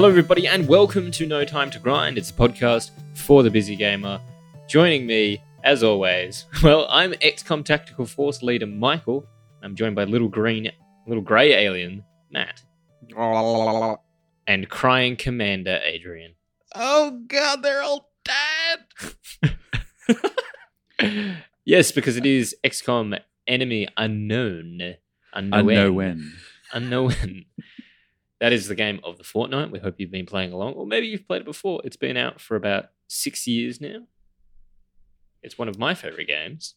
Hello, everybody, and welcome to No Time to Grind. It's a podcast for the busy gamer. Joining me, as always, well, I'm XCOM Tactical Force Leader Michael. I'm joined by little green, little grey alien Matt, and crying Commander Adrian. Oh god, they're all dead. yes, because it is XCOM Enemy Unknown. I know when. Unknown. That is the game of the fortnight. We hope you've been playing along, or maybe you've played it before. It's been out for about six years now. It's one of my favorite games.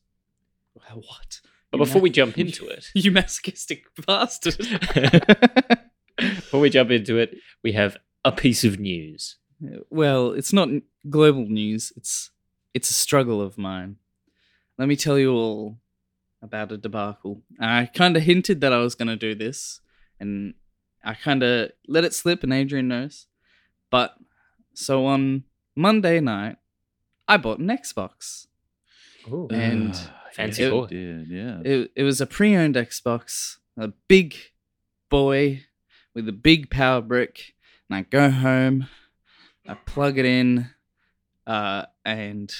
Well, What? But You before ma- we jump into it, You masochistic bastard. before we jump into it, we have a piece of news. well, it's not global news. It's it's a struggle of mine. Let me tell you all about a debacle. I kind of hinted that I was going to do this, and I kind of let it slip, and Adrian knows. But so on Monday night, I bought an Xbox. Ooh. And fancy it- boy. did, yeah. It, it was a pre-owned Xbox, a big boy with a big power brick, and I go home, I plug it in, uh, and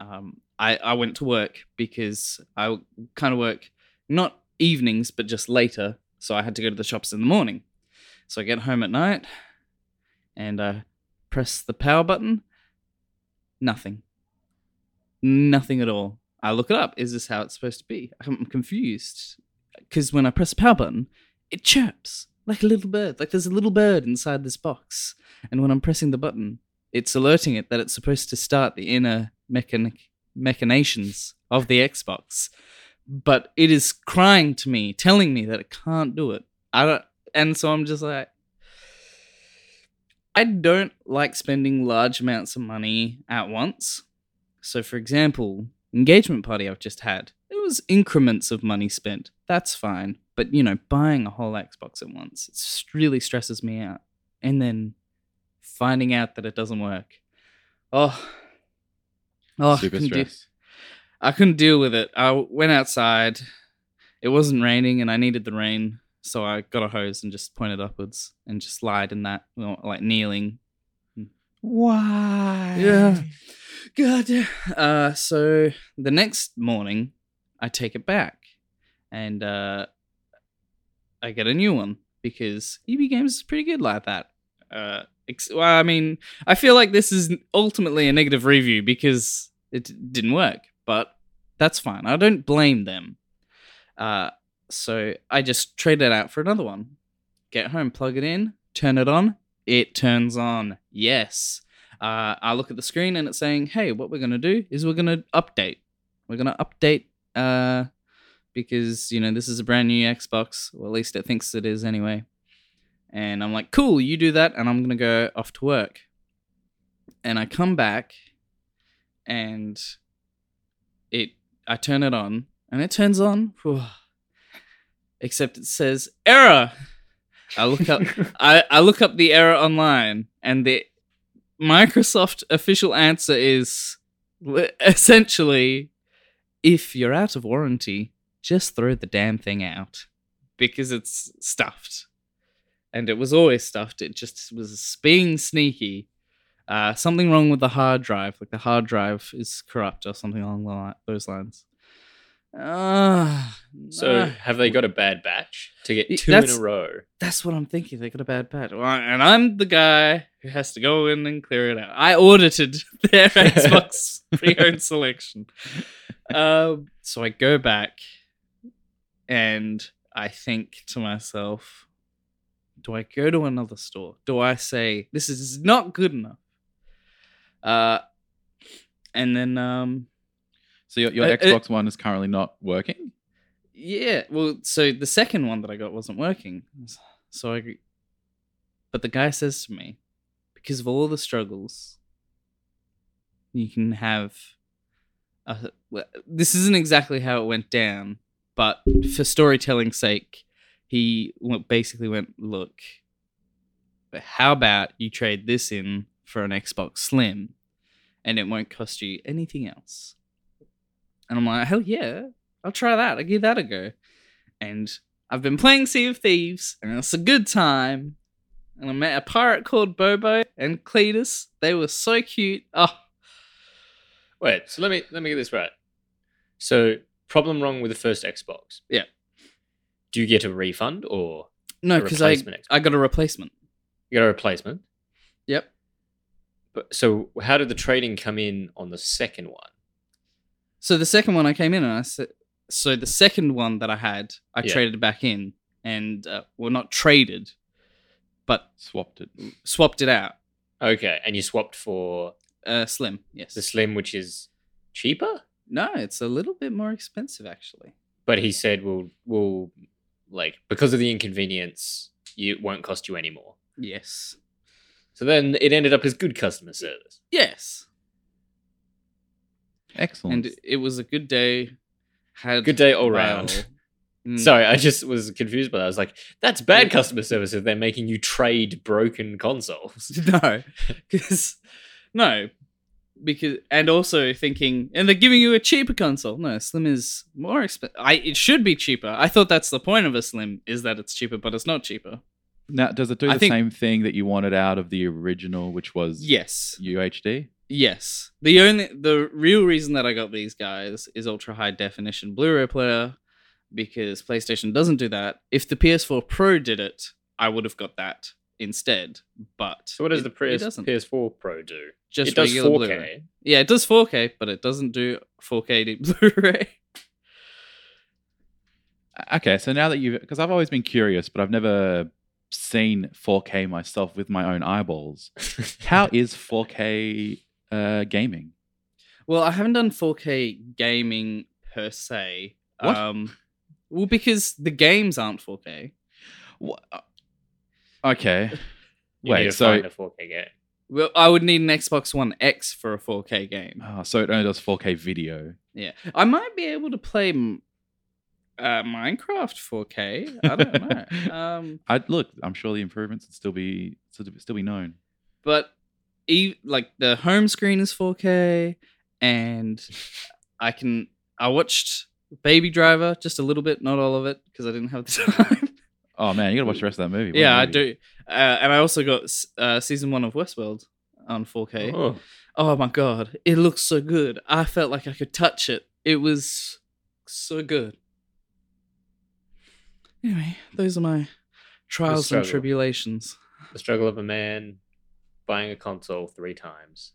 um, I I went to work because I kind of work not evenings but just later, so I had to go to the shops in the morning. So I get home at night, and I press the power button. Nothing. Nothing at all. I look it up. Is this how it's supposed to be? I'm confused because when I press the power button, it chirps like a little bird. Like there's a little bird inside this box, and when I'm pressing the button, it's alerting it that it's supposed to start the inner mechanic machinations of the Xbox. But it is crying to me, telling me that it can't do it. I don't, and so I'm just like, I don't like spending large amounts of money at once. So, for example, engagement party I've just had, it was increments of money spent. That's fine. But, you know, buying a whole Xbox at once, it really stresses me out. And then finding out that it doesn't work. Oh. Oh, Super stress. I couldn't deal with it. I went outside. It wasn't raining and I needed the rain. So I got a hose and just pointed upwards and just lied in that, like kneeling. Why? Yeah. God. Uh, so the next morning, I take it back, and uh, I get a new one because EB Games is pretty good like that. Uh, ex- well, I mean, I feel like this is ultimately a negative review because it didn't work, but that's fine. I don't blame them. Uh, so I just trade it out for another one. Get home, plug it in, turn it on. It turns on. Yes uh, I look at the screen and it's saying, "Hey, what we're gonna do is we're gonna update. We're gonna update uh, because you know this is a brand new Xbox, or at least it thinks it is anyway." And I'm like, "Cool, you do that, and I'm gonna go off to work." And I come back, and I turn it on, and it turns on. except it says error. I look up I, I look up the error online, and the Microsoft official answer is essentially if you're out of warranty, just throw the damn thing out because it's stuffed. And it was always stuffed. It just was being sneaky. Uh, something wrong with the hard drive, like the hard drive is corrupt or something along those lines. Uh, So, have they got a bad batch to get two in a row? that's what I'm thinking. They got a bad batch, Well, and I'm the guy who has to go in and clear it out. I audited their Xbox pre-owned selection. Um, so I go back and I think to myself, do I go to another store? Do I say this is not good enough? Uh, and then um, So your, your Uh, uh, Xbox One is currently not working? Yeah, well, so the second one that I got wasn't working. So I But the guy says to me, because of all the struggles, you can have a, well, this isn't exactly how it went down, but for storytelling's sake, he basically went, "Look, how about you trade this in for an Xbox Slim, and it won't cost you anything else." And I'm like, "Hell yeah, I'll try that. I'll give that a go." And I've been playing Sea of Thieves, and it's a good time. and I met a pirate called Bobo and Cletus. They were so cute. Oh, Wait, so let me let me get this right. So problem wrong with the first Xbox. Yeah. Do you get a refund or no, because I Xbox. I got a replacement. you got a replacement? Yep. But so how did the trading come in on the second one? So the second one I came in and I said, so the second one that I had, I Yeah. traded back in and uh, well, not traded, but Swapped it. swapped it out. Okay, and you swapped for Uh, slim, yes. the slim, which is cheaper. no, it's a little bit more expensive actually. But he said, "We'll, we'll, like, because of the inconvenience, you it won't cost you any more." Yes. So then it ended up as good customer service. Yes. Excellent. And it was a good day. Had Good day all well, round. mm, Sorry, I just was confused by that. I was like, "That's bad customer service if they're making you trade broken consoles." no, because no, because and also thinking, and they're giving you a cheaper console. No, Slim is more expensive. I it should be cheaper. I thought that's the point of a Slim is that it's cheaper, but it's not cheaper. Now, does it do I the think- same thing that you wanted out of the original, which was Yes, UHD? yes. The only the real reason that I got these guys is ultra high definition Blu-ray player because PlayStation doesn't do that. If the PS4 Pro did it, I would have got that instead. But So what does it- the it PS, doesn't. PS4 Pro do? Just it does regular 4K. Blu-ray. Yeah, it does 4K, but it doesn't do 4K to Blu-ray. Okay, so now that you've, because I've always been curious, but I've never seen 4K myself with my own eyeballs. How is 4K uh, gaming? Well, I haven't done 4K gaming per se. What? Um, well, because the games aren't 4K. Wha- uh, Okay, You Wait, so- a 4K game. Well, I would need an Xbox One X for a 4K game. Ah, so it only does 4K video. Yeah, I might be able to play uh, Minecraft 4K. I don't know. um, I'd look. I'm sure the improvements would still be still still be known. but e- like the home screen is 4K, and I can. I watched Baby Driver just a little bit, not all of it, because I didn't have the time. Oh man, you gotta watch the rest of that movie. What yeah, I do. Uh, and I also got uh, season one of Westworld on 4K. Oh, Oh my god, it looks so good. I felt like I could touch it. It was so good. Anyway, those are my trials and tribulations. the struggle of a man buying a console three times.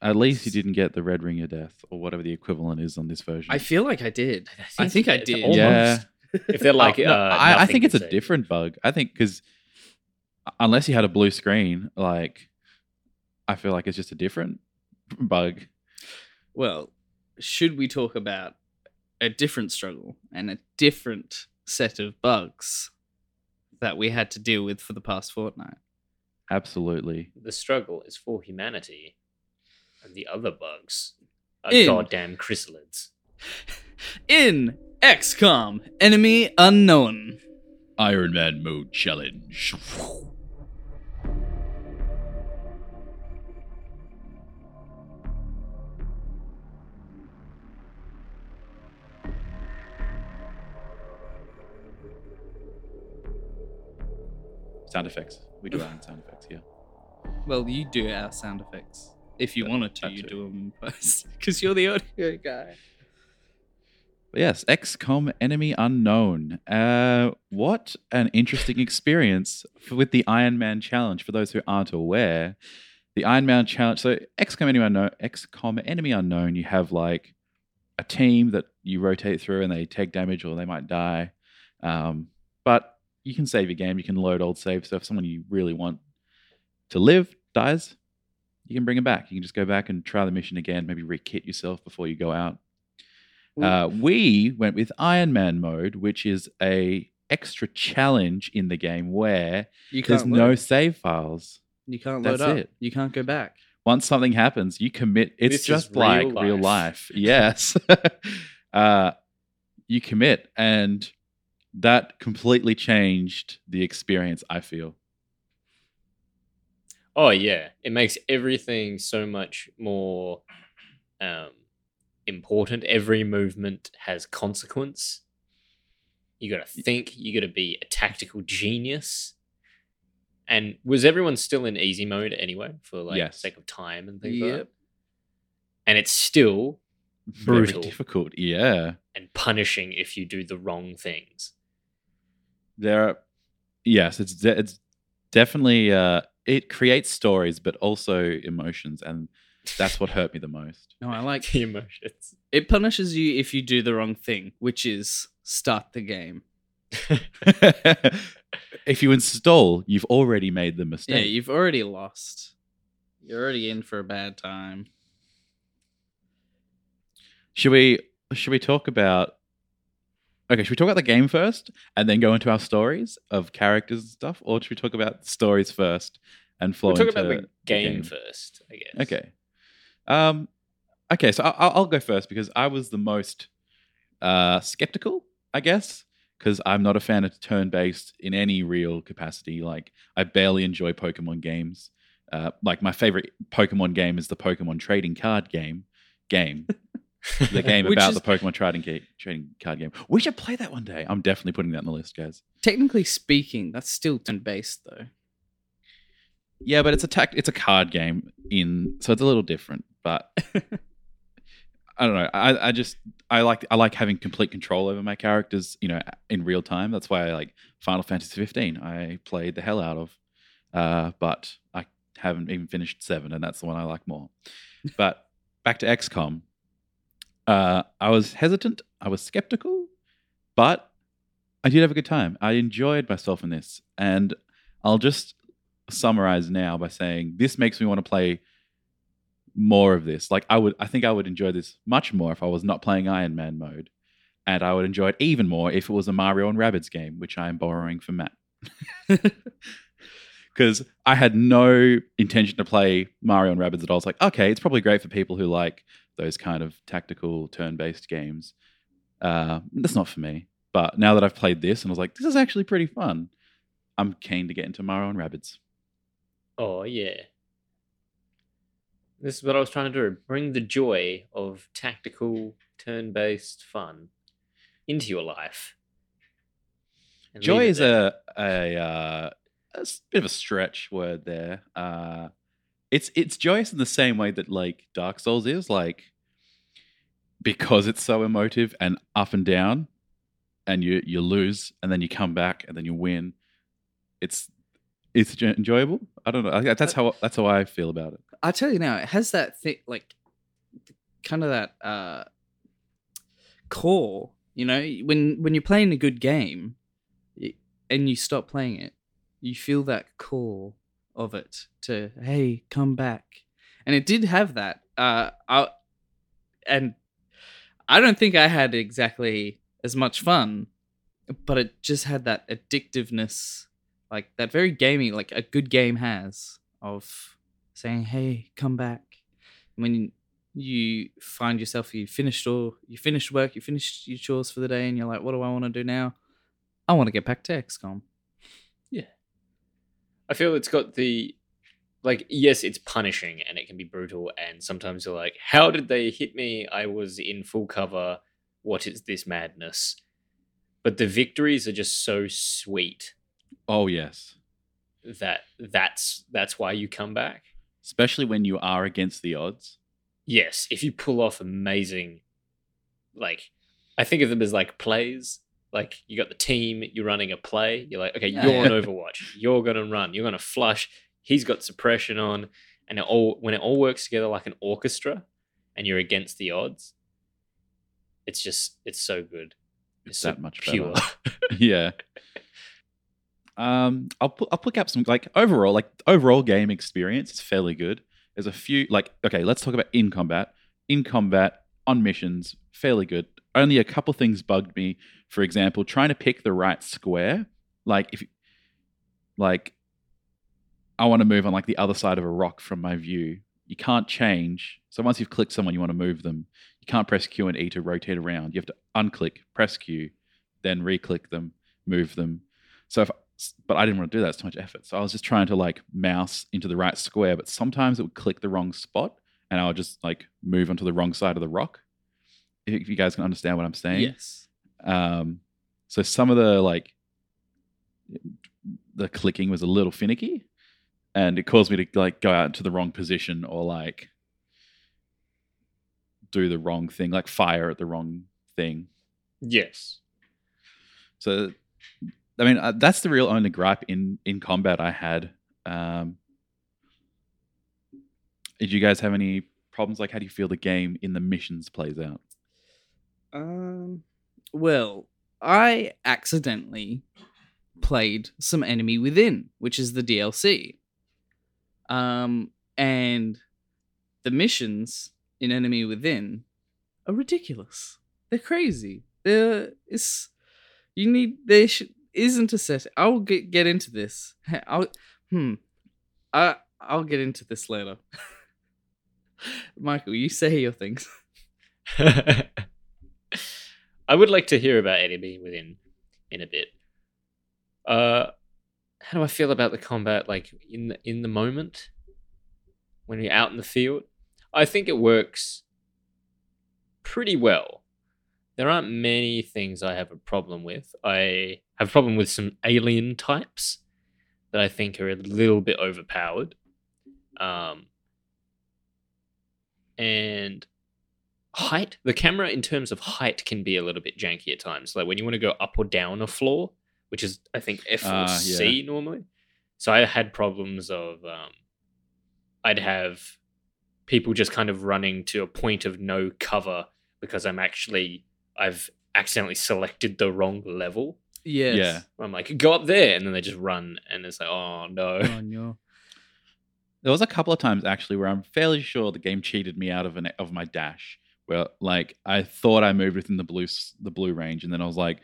At least you didn't get the Red Ring of Death or whatever the equivalent is on this version. I feel like I did. I think I it's did. almost- Yeah. If they're like, Oh, no, uh, I, I think it's a say. different bug. I think because unless you had a blue screen, like I feel like it's just a different bug. Well, should we talk about a different struggle and a different set of bugs that we had to deal with for the past fortnight? Absolutely. The struggle is for humanity, and the other bugs are In- goddamn chryssalids. In XCOM Enemy Unknown. Iron Man mode challenge. Sound effects. We do our own sound effects here. Well, you do our sound effects. If you That- wanted to, that you too. do them in post. Because you're the audio guy. But yes, XCOM Enemy Unknown. Uh, what an interesting experience f- with the Iron Man challenge. For those who aren't aware, the Iron Man challenge. So XCOM Enemy Unknown. XCOM Enemy Unknown. You have like a team that you rotate through, and they take damage or they might die. Um, but you can save your game. You can load old saves. So if someone you really want to live dies, you can bring them back. You can just go back and try the mission again. Maybe re-kit yourself before you go out. Uh, we went with Iron Man mode, which is a extra challenge in the game where there's can't no save files. You can't load that's up. it. You can't go back. Once something happens, you commit. It's This just real like real life. life. Yes. uh, you commit, and that completely changed the experience. I feel. Oh yeah, it makes everything so much more um, important. Every movement has consequence. You got to think. You got to be a tactical genius. And was everyone still in easy mode anyway, for like Yes. sake of time and things like Yep. that? And it's still Very Brutal. difficult. Yeah. and punishing if you do the wrong things. There are, yes, it's de- it's definitely uh it creates stories but also emotions and that's what hurt me the most. No, I like the emotions. it punishes you if you do the wrong thing, which is start the game. if you install, you've already made the mistake. Yeah, you've already lost. You're already in for a bad time. Should we should we talk about Okay, should we talk about the game first and then go into our stories of characters and stuff or should we talk about stories first and flow We'll talk about the game, game. first, I guess. Okay. Um, okay, so I'll, I'll go first because I was the most uh, skeptical, I guess, because I'm not a fan of turn-based in any real capacity. Like, I barely enjoy Pokemon games. Uh, like, my favorite Pokemon game is the Pokemon trading card game. Game, the game about is- the Pokemon trading trading card game. We should play that one day. I'm definitely putting that on the list, guys. Technically speaking, that's still turn based though. Yeah, but it's a tac- it's a card game in so it's a little different, but I don't know. I, I just I like I like having complete control over my characters, you know, in real time. That's why I like Final Fantasy 15. I played the hell out of, uh, but I haven't even finished seven, and that's the one I like more. but back to XCOM. Uh, I was hesitant. I was skeptical, but I did have a good time. I enjoyed myself in this, and I'll just summarize now by saying this makes me want to play more of this. Like I would, I think I would enjoy this much more if I was not playing Iron Man mode, and I would enjoy it even more if it was a Mario and Rabbids game, which I am borrowing from Matt. Because I had no intention to play Mario and Rabbids at all. I was like, okay, it's probably great for people who like those kind of tactical turn-based games. Uh, that's not for me. But now that I've played this and I was like, this is actually pretty fun, I'm keen to get into Mario and Rabbids. Oh yeah. This is what I was trying to do. Bring the joy of tactical turn-based fun into your life. Joy is a a, uh, a bit of a stretch word there. Uh, it's it's joyous in the same way that like Dark Souls is like because it's so emotive and up and down, and you you lose and then you come back and then you win. It's it's enjoyable. I don't know. That's how that's how I feel about it. I tell you now, it has that thing like kind of that uh core, you know, when when you're playing a good game and you stop playing it, you feel that core of it to hey, come back. And it did have that. Uh I and I don't think I had exactly as much fun, but it just had that addictiveness like that very gaming like a good game has of saying, "Hey, come back." When you find yourself, you finished all, you finished work, you finished your chores for the day, and you're like, "What do I want to do now?" I want to get back to XCOM. I feel it's got the like yes, it's punishing and it can be brutal and sometimes you're like, how did they hit me? I was in full cover. What is this madness? But the victories are just so sweet Oh yes, that that's that's why you come back. especially when you are against the odds. Yes, if you pull off amazing like I think of them as like plays. Like you got the team, you're running a play. You're like, okay, Yeah, you're on. Overwatch. You're gonna run. You're gonna flush. He's got suppression on, and it all when it all works together like an orchestra, and you're against the odds. It's just it's so good. It's so that much pure. better. yeah. Um, I'll put I'll pick up some like overall like overall game experience is fairly good. There's a few like okay, let's talk about in combat. In combat on missions, fairly good. Only a couple things bugged me. For example, trying to pick the right square. Like if like I want to move on like the other side of a rock from my view. You can't change. So once you've clicked someone, you want to move them. You can't press Q and E to rotate around. You have to unclick, press Q, then re-click them, move them. So if but I didn't want to do that. It's too much effort. So I was just trying to like mouse into the right square, but sometimes it would click the wrong spot and I would just like move onto the wrong side of the rock. If you guys can understand what I'm saying. Yes. Um, So some of the like the clicking was a little finicky, and it caused me to like go out into the wrong position or like do the wrong thing, like fire at the wrong thing. Yes. So, I mean, uh, that's the real only gripe in in combat I had. Um, did you guys have any problems? Like, how do you feel the game in the missions plays out? Um, well, I accidentally played some Enemy Within, which is the DLC. Um, and the missions in Enemy Within are ridiculous. They're crazy. They're it's you need there sh- isn't a set. I'll get get into this. I'll hmm. I I'll get into this later. Michael, you say your things. I would like to hear about enemy within in a bit. Uh, how do I feel about the combat? Like in the, in the moment when you're out in the field, I think it works pretty well. There aren't many things I have a problem with. I have a problem with some alien types that I think are a little bit overpowered. Um, and height the camera in terms of height can be a little bit janky at times like when you want to go up or down a floor which is i think f or Ah, c normally so i had problems of um, i'd have people just kind of running to a point of no cover because i'm actually i've accidentally selected the wrong level Yes. Yeah. i'm like go up there and then they just run and it's like oh no Oh, no. There was a couple of times actually where I'm fairly sure the game cheated me out of an of my dash. Where like I thought I moved within the blue the blue range, and then I was like,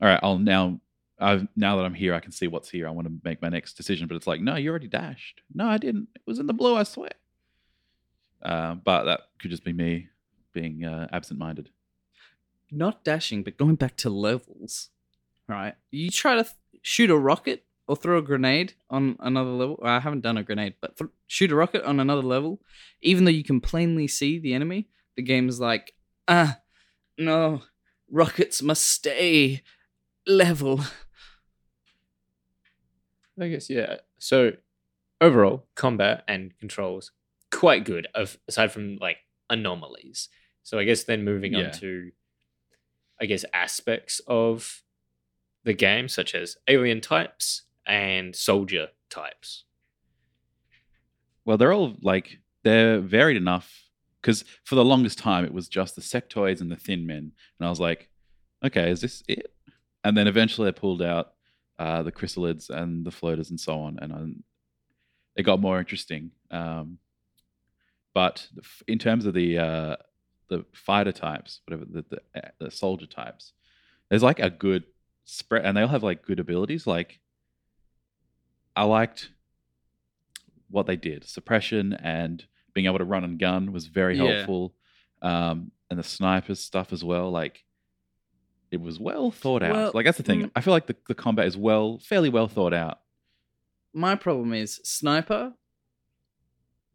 all right, I'll now. I've, now that I'm here, I can see what's here. I want to make my next decision, but it's like, no, you already dashed. No, I didn't. It was in the blue, I swear. Uh, but that could just be me being uh, absent-minded. Not dashing, but going back to levels. Right. You try to th- shoot a rocket or throw a grenade on another level. Well, I haven't done a grenade, but th- shoot a rocket on another level, even though you can plainly see the enemy. The game's like, ah, no, rockets must stay level. I guess yeah. So overall, combat and controls quite good. Of aside from like anomalies. So I guess then moving Yeah. on to, I guess aspects of the game, such as alien types and soldier types. Well, they're all like they're varied enough because for the longest time it was just the sectoids and the thin men, and I was like, okay, is this it? And then eventually I pulled out uh, the chryssalids and the floaters and so on, and um, it got more interesting. Um, but in terms of the uh, the fighter types, whatever the, the uh, the soldier types, there's like a good spread, and they all have like good abilities. Like I liked what they did. Suppression and being able to run and gun was very Yeah. helpful. Um, and the snipers stuff as well. Like it was well thought out. Well, like that's the thing. mm. I feel like the, the combat is well, fairly well thought out. My problem is sniper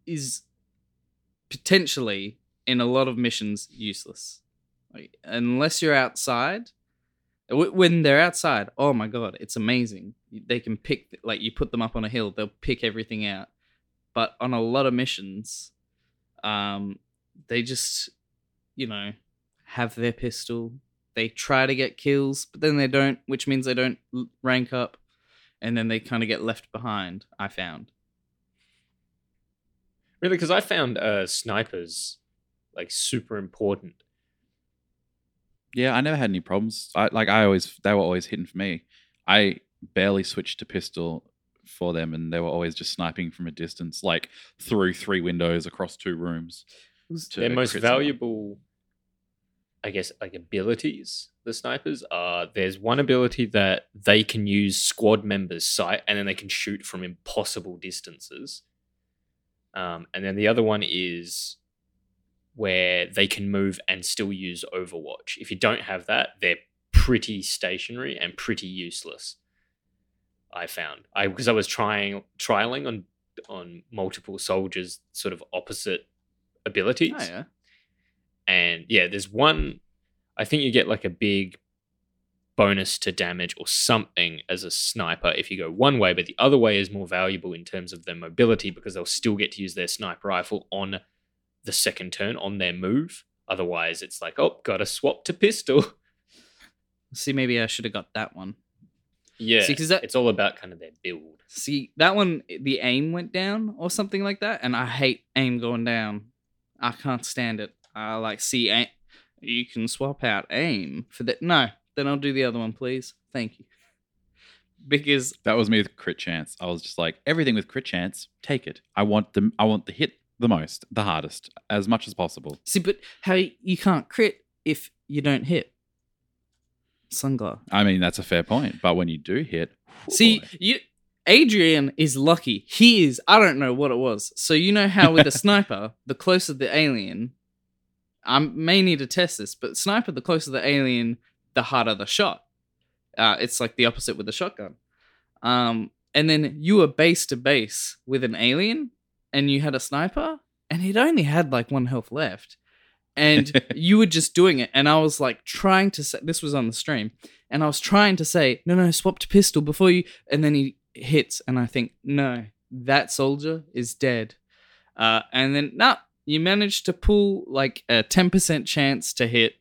is potentially in a lot of missions useless. Like, unless you're outside, when they're outside, oh my god, it's amazing. They can pick like you put them up on a hill, they'll pick everything out. But on a lot of missions, um, they just, you know, have their pistol. They try to get kills, but then they don't, which means they don't rank up, and then they kind of get left behind. I found. Really, because I found uh, snipers like super important. Yeah, I never had any problems. I like I always they were always hitting for me. I barely switched to pistol for them and they were always just sniping from a distance, like through three windows across two rooms. Their most valuable, I guess, like abilities. The snipers are there's one ability that they can use squad members' sight, and then they can shoot from impossible distances. Um, and then the other one is where they can move and still use Overwatch. If you don't have that, they're pretty stationary and pretty useless. I found I because I was trying trialing on on multiple soldiers, sort of opposite oh, abilities. Oh, yeah. And yeah, there's one. I think you get like a big bonus to damage or something as a sniper if you go one way, but the other way is more valuable in terms of their mobility because they'll still get to use their sniper rifle on the second turn on their move. Otherwise, it's like, oh, gotta swap to pistol. See, maybe I should have got that one. Yeah, See, 'cause that- it's all about kind of their build. See, that one, eh, the aim went down or something like that, and I hate aim going down. I can't stand it. I like see aim. You can swap out aim for that. No, then I'll do the other one, please. Thank you. Because That was me with crit chance. I was just like, everything with crit chance, take it. I want the I want the hit the most, the hardest, as much as possible. see, but how you can't crit if you don't hit. Sunglass. I mean, that's a fair point. But when you do hit, See, boy. you Adrian is lucky. He is. I don't know what it was. So you know how with a sniper, the closer the alien, I may need to test this, but sniper, the closer the alien, the harder the shot. Uh, it's like the opposite with the shotgun. Um, and then you were base to base with an alien, and you had a sniper, and it only had like one health left. And you were just doing it, and I was like trying to say this was on the stream, and I was trying to say, no, no, swap to pistol before you, and then he hits, and I think, no, that soldier is dead. Uh, and then, nah, you managed to pull like a 10% chance to hit.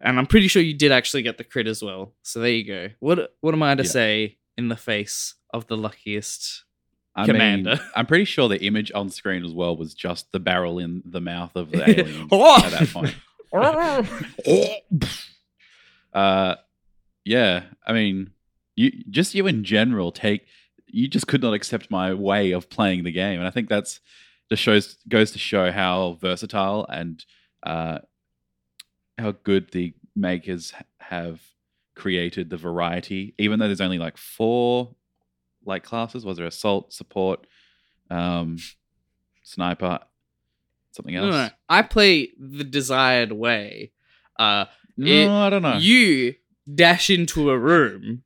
And I'm pretty sure you did actually get the crit as well. So there you go. What what am I to Yeah. say in the face of the luckiest? I Commander. Mean, I'm pretty sure the image on screen as well was just the barrel in the mouth of the alien at that point. Uh, yeah. I mean, you just you in general take. You just could not accept my way of playing the game, and I think that's just shows goes to show how versatile and uh, how good the makers have created the variety. Even though there's only like four like classes, was there assault, support, um, sniper, something else? no, no. I play the desired way. Uh, No, It- I don't know. you dash into a room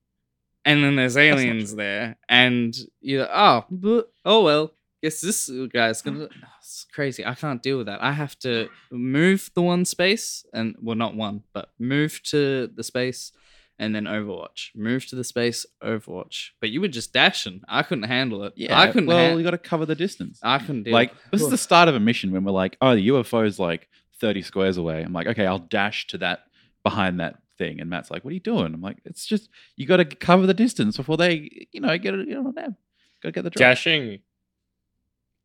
and then there's aliens there and you're like, oh but, oh well guess this guy's gonna Oh, it's crazy i can't deal with that i have to move the one space and well not one but move to the space and then overwatch move to the space overwatch but you were just dashing i couldn't handle it yeah, i couldn't Well, ha- you got to cover the distance. i couldn't deal like this is the start of a mission when we're like, oh, the UFO's like 30 squares away. I'm like, okay, I'll dash to that behind that thing. And Matt's like, what are you doing? I'm like, it's just you got to cover the distance before they, you know, get it, you know, them. Got to get the drop. Dashing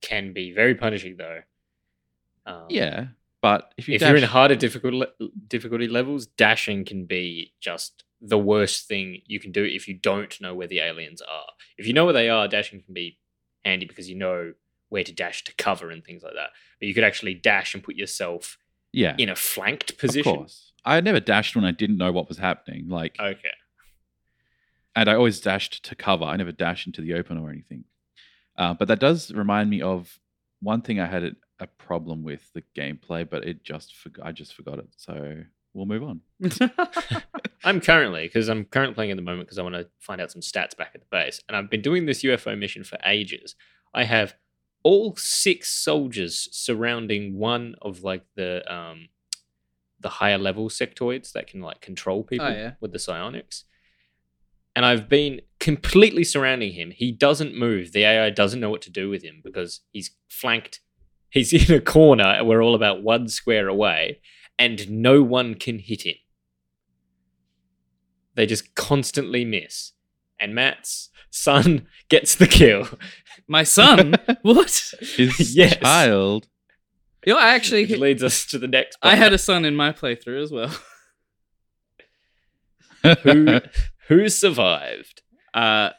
can be very punishing though. Um, Yeah, but if you if dash, you're in harder difficulty le- difficulty levels, dashing can be just the worst thing you can do if you don't know where the aliens are. If you know where they are, dashing can be handy because you know where to dash to cover and things like that. But you could actually dash and put yourself yeah, in a flanked position. of course. I never dashed when I didn't know what was happening. Like, Okay. and I always dashed to cover. I never dashed into the open or anything. Uh, but that does remind me of one thing I had a, a problem with the gameplay, but it just forg I just forgot it. So we'll move on. I'm currently because I'm currently playing at the moment because I want to find out some stats back at the base, and I've been doing this UFO mission for ages. I have all six soldiers surrounding one of like the um the higher level sectoids that can like control people yeah. with the psionics. And I've been completely surrounding him. He doesn't move. The AI doesn't know what to do with him because he's flanked. He's in a corner and we're all about one square away, and no one can hit him. They just constantly miss. And Matt's son gets the kill. my son what His Yes. child. you know i actually Which leads us to the next i had a son in my playthrough as well who who survived? Uh,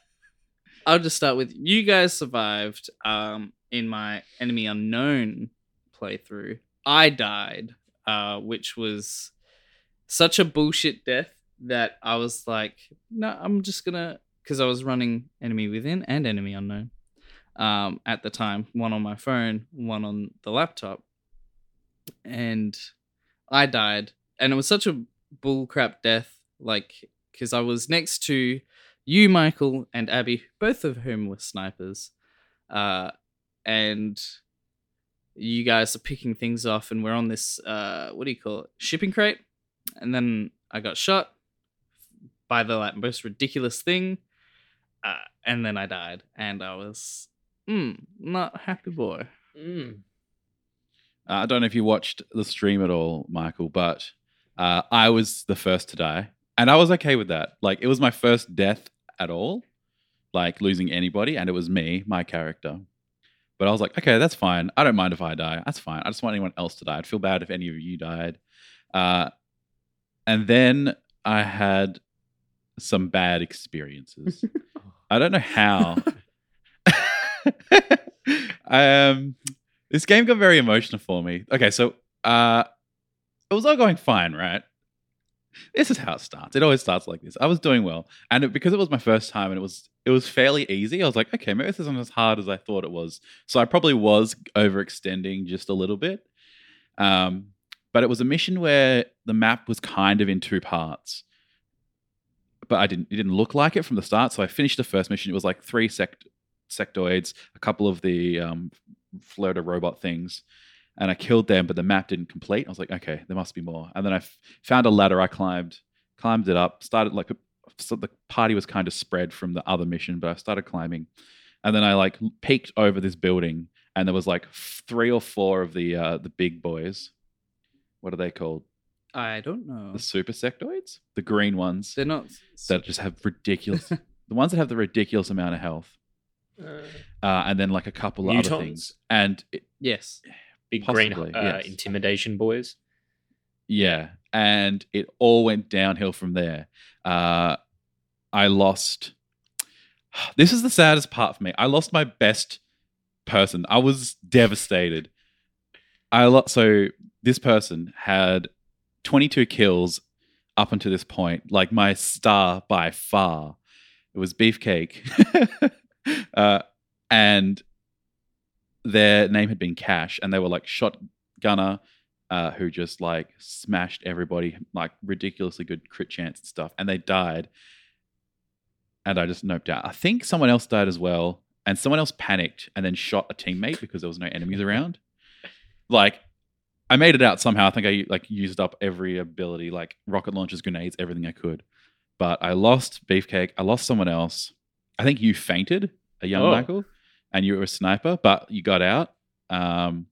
I'll just start with you guys survived. Um, in my enemy unknown playthrough, I died, uh, which was such a bullshit death that I was like, no, I'm just gonna because I was running enemy within and enemy unknown. Um, at the time, one on my phone, one on the laptop, and I died, and it was such a bullcrap death, like because I was next to you, Michael, and Abby, both of whom were snipers. Uh, and you guys are picking things off, and we're on this, uh, what do you call it? Shipping crate. And then I got shot, by the like most ridiculous thing, uh, and then I died, and I was mm, not happy boy. Mm. Uh, I don't know if you watched the stream at all, Michael, but uh, I was the first to die, and I was okay with that. Like it was my first death at all, like losing anybody, and it was me, my character. But I was like, okay, that's fine. I don't mind if I die. That's fine. I just want anyone else to die. I'd feel bad if any of you died. Uh, and then I had some bad experiences. I don't know how. um, this game got very emotional for me. Okay, so uh, it was all going fine, right? This is how it starts. It always starts like this. I was doing well, and it, because it was my first time, and it was it was fairly easy. I was like, okay, maybe this isn't as hard as I thought it was. So I probably was overextending just a little bit. Um, but it was a mission where the map was kind of in two parts but I didn't. It didn't look like it from the start. So I finished the first mission. It was like three sect sectoids, a couple of the um, robot things, and I killed them. But the map didn't complete. I was like, okay, there must be more. And then I f- found a ladder. I climbed, climbed it up. Started like so the party was kind of spread from the other mission, but I started climbing, and then I like peeked over this building, and there was like three or four of the uh, the big boys. What are they called? I don't know. The super sectoids, the green ones They're not. that just have ridiculous. the ones that have the ridiculous amount of health, Uh, uh, and then like a couple of other things. And it, Yes. Big green uh, yes. intimidation boys. yeah, and it all went downhill from there. Uh, I lost. This is the saddest part for me. I lost my best person. I was devastated. I lo- so this person had 22 kills up until this point, like my star by far. It was Beefcake. uh, and their name had been Cash, and they were like shotgunner uh, who just like smashed everybody, like ridiculously good crit chance and stuff. And they died. And I just noped out. I think someone else died as well. And someone else panicked and then shot a teammate because there was no enemies around. Like, I made it out somehow. I think I like used up every ability, like rocket launchers, grenades, everything I could. But I lost Beefcake. I lost someone else. I think you fainted, a young Oh. Michael, and you were a sniper, but you got out. Um,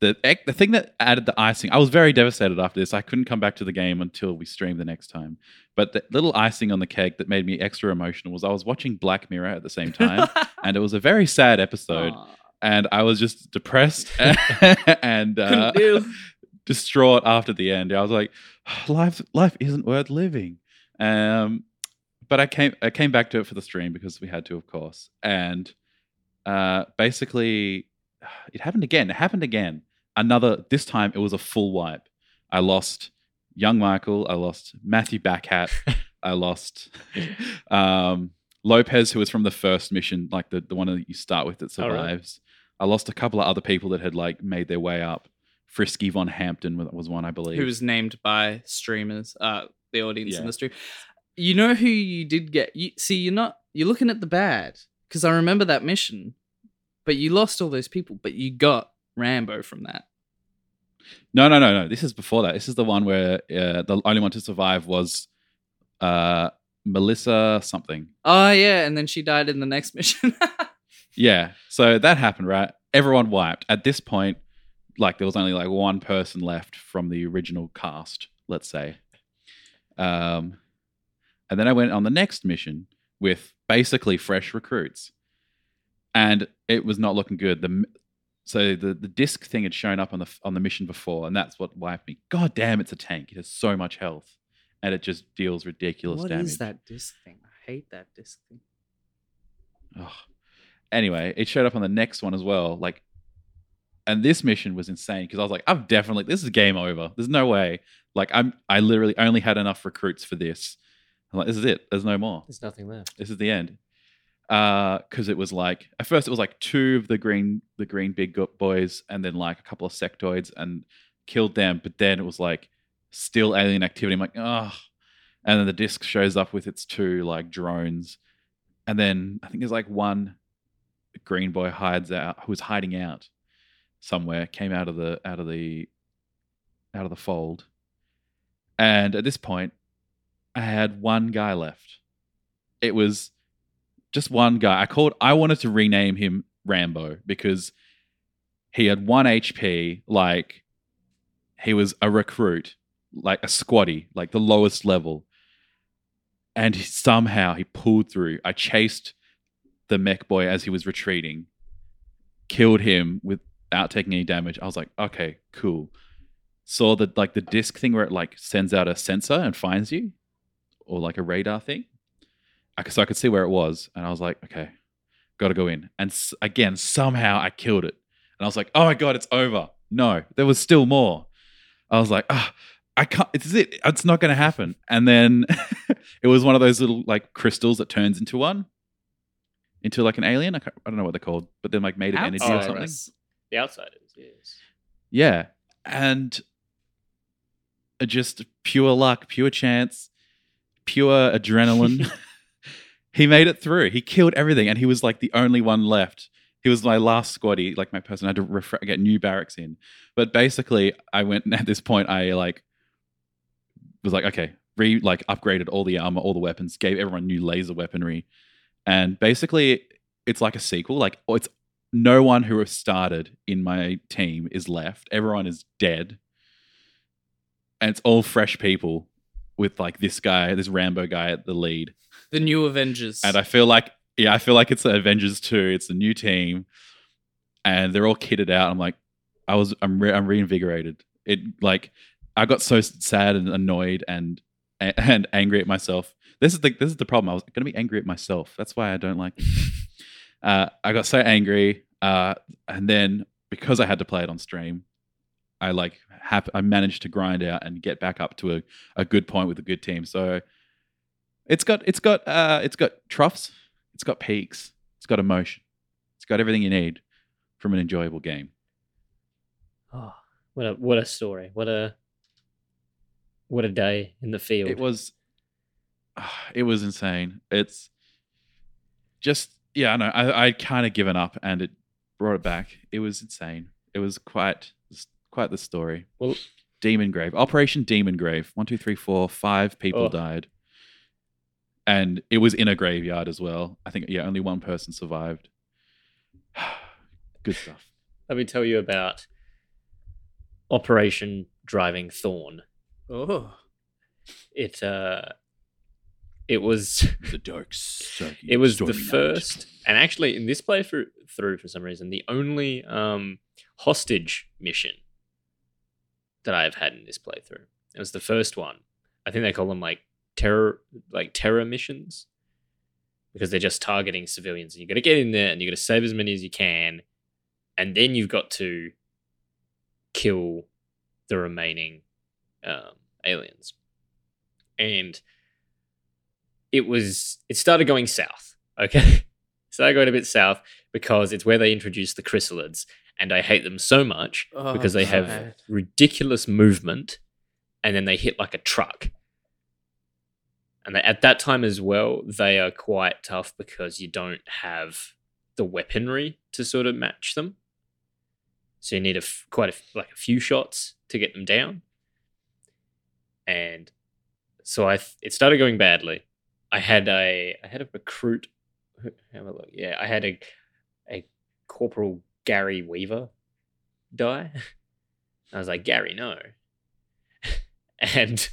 the the thing that added the icing, I was very devastated after this. I couldn't come back to the game until we streamed the next time. But the little icing on the cake that made me extra emotional was I was watching Black Mirror at the same time, and it was a very sad episode. Aw, And I was just depressed and uh, distraught after the end. I was like, life life isn't worth living. Um, but I came I came back to it for the stream because we had to, of course. And uh, basically, it happened again. It happened again. Another. This time it was a full wipe. I lost young Michael. I lost Matthew Backhat. I lost um, Lopez, who was from the first mission, like the, the one that you start with that survives. I lost a couple of other people that had like made their way up. Frisky von Hampton was- one, I believe. Who was named by streamers, uh, the audience in the stream. You know who you did get? You see, you're not. You're looking at the bad because I remember that mission, but you lost all those people, but you got Rambo from that. No, no, no, no. This is before that. This is the one where uh, the only one to survive was uh, Melissa something. Oh yeah, and then she died in the next mission. Yeah. So that happened, right? Everyone wiped. At this point, like there was only like one person left from the original cast, let's say. Um, and then I went on the next mission with basically fresh recruits, and it was not looking good. The so the the disc thing had shown up on the on the mission before, and that's what wiped me. God damn, it's a tank. It has so much health, and it just deals ridiculous What damage. is that disc thing? I hate that disc thing. Ugh. Anyway, it showed up on the next one as well. Like, and this mission was insane because I was like, I've definitely this is game over. There's no way. Like, I'm I literally only had enough recruits for this. I'm like, this is it. There's no more. There's nothing left. This is the end. Uh, because it was like at first it was like two of the green the green big boys and then like a couple of sectoids and killed them. But then it was like still alien activity. I'm like, oh. And then the disc shows up with its two like drones, and then I think there's like one green boy hides out who was hiding out somewhere came out of the out of the out of the fold and at this point I had one guy left. It was just one guy. I called. I wanted to rename him Rambo because he had one HP. Like he was a recruit, like a squaddy, like the lowest level. And he- somehow he pulled through. I chased the mech boy as he was retreating, killed him without taking any damage. I was like, okay, cool. Saw the like the disc thing where it like sends out a sensor and finds you, or like a radar thing. I, so I could see where it was, and I was like, okay, got to go in. And s- again, somehow I killed it, and I was like, oh my god, it's over. No, there was still more. I was like, ah, I can't. It's it. It's not going to happen. And then it was one of those little like crystals that turns into one, into like an alien. I, I don't know what they're called, but they're like made of energy or Outsiders. something. Outsiders. The Outsiders, yes. Yeah. And uh, just pure luck, pure chance, pure adrenaline. he made it through. He killed everything, and he was like the only one left. He was my last squaddy, like my person. I had to get new barracks in. But basically, I went at this point. I like was like, okay, re like upgraded all the armor, all the weapons, gave everyone new laser weaponry, and basically, it's like a sequel. Like oh, it's no one who has started in my team is left. Everyone is dead. And it's all fresh people with like this guy, this Rambo guy at the lead. The new Avengers. And I feel like, yeah, I feel like it's the Avengers 2. It's a new team. And they're all kitted out. I'm like, I was, I'm, re- I'm reinvigorated. It like, I got so sad and annoyed and, and angry at myself. This is the, this is the problem. I was going to be angry at myself. That's why I don't like it. Uh, I got so angry, uh, and then because I had to play it on stream, I like hap- I managed to grind out and get back up to a, a good point with a good team. So it's got it's got uh, it's got troughs, it's got peaks, it's got emotion, it's got everything you need from an enjoyable game. Oh, what a what a story. What a what a day in the field. It was it was insane. It's just yeah, I know. I I'd kind of given up, and it brought it back. It was insane. It was quite quite the story. Well- Demon Grave, Operation Demon Grave. One, two, three, four, five people Oh. died, and it was in a graveyard as well. I think yeah, only one person survived. Good stuff. Let me tell you about Operation Driving Thorn. oh. It uh it was The dark side. it was the first and actually in this playthrough through for some reason the only um hostage mission that I've had in this playthrough. It was the first one. I think they call them like terror like terror missions because they're just targeting civilians and you got to get in there and you got to save as many as you can and then you've got to kill the remaining um, aliens. And it was it started going south. Okay, started going a bit south because it's where they introduced the chryssalids, and I hate them so much Oh, because they have God. ridiculous movement, and then they hit like a truck. And they, at that time as well, they are quite tough because you don't have the weaponry to sort of match them. So you need a f- quite a, f- like a few shots to get them down. And so I th- it started going badly. I had a I had a recruit. Have a look. Yeah, I had a a corporal Gary Weaver die. I was like Gary, no. and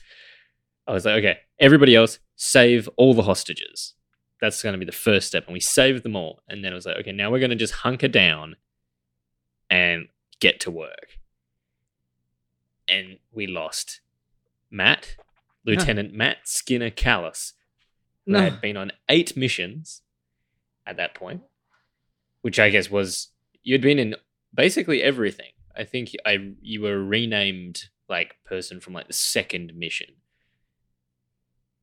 I was like, okay, everybody else save all the hostages. That's going to be the first step, and we saved them all. And then I was like, okay, now we're going to just hunker down and get to work. And we lost Matt, Lieutenant Matt Skinner Callis, who No. had been on eight missions at that point, which I guess was you'd been in basically everything. I think I you were renamed like person from like the second mission,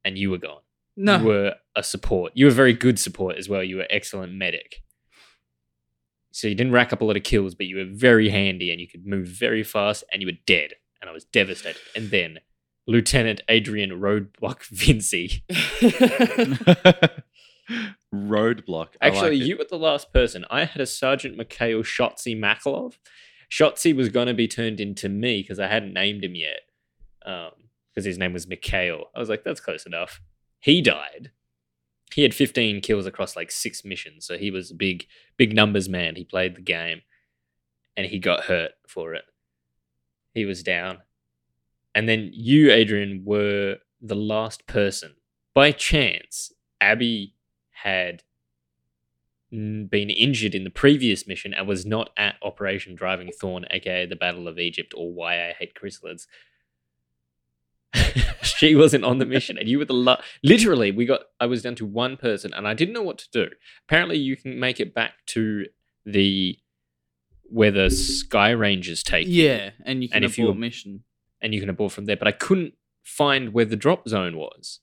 and you were gone. No. You were a support. You were very good support as well. You were excellent medic. So you didn't rack up a lot of kills, but you were very handy and you could move very fast and you were dead. And I was devastated. And then Lieutenant Adrian Roadblock Vinci. Roadblock. I Actually, like you were the last person. I had a Sergeant Mikhail Shotzi Makalov. Shotzi was going to be turned into me because I hadn't named him yet. Um, because because his name was Mikhail. I was like, that's close enough. He died. He had 15 kills across like six missions, so he was a big, big numbers man. He played the game, and he got hurt for it. He was down, and then you, Adrian, were the last person. By chance, Abby had been injured in the previous mission and was not at Operation Driving Thorn, aka the Battle of Egypt, or Why I Hate Chryssalids. she wasn't on the mission, and you were the la- literally. We got. I was down to one person, and I didn't know what to do. Apparently, you can make it back to the where the Skyrangers take you, Yeah, and you can And if you abort mission. and you can abort from there. But I couldn't find where the drop zone was,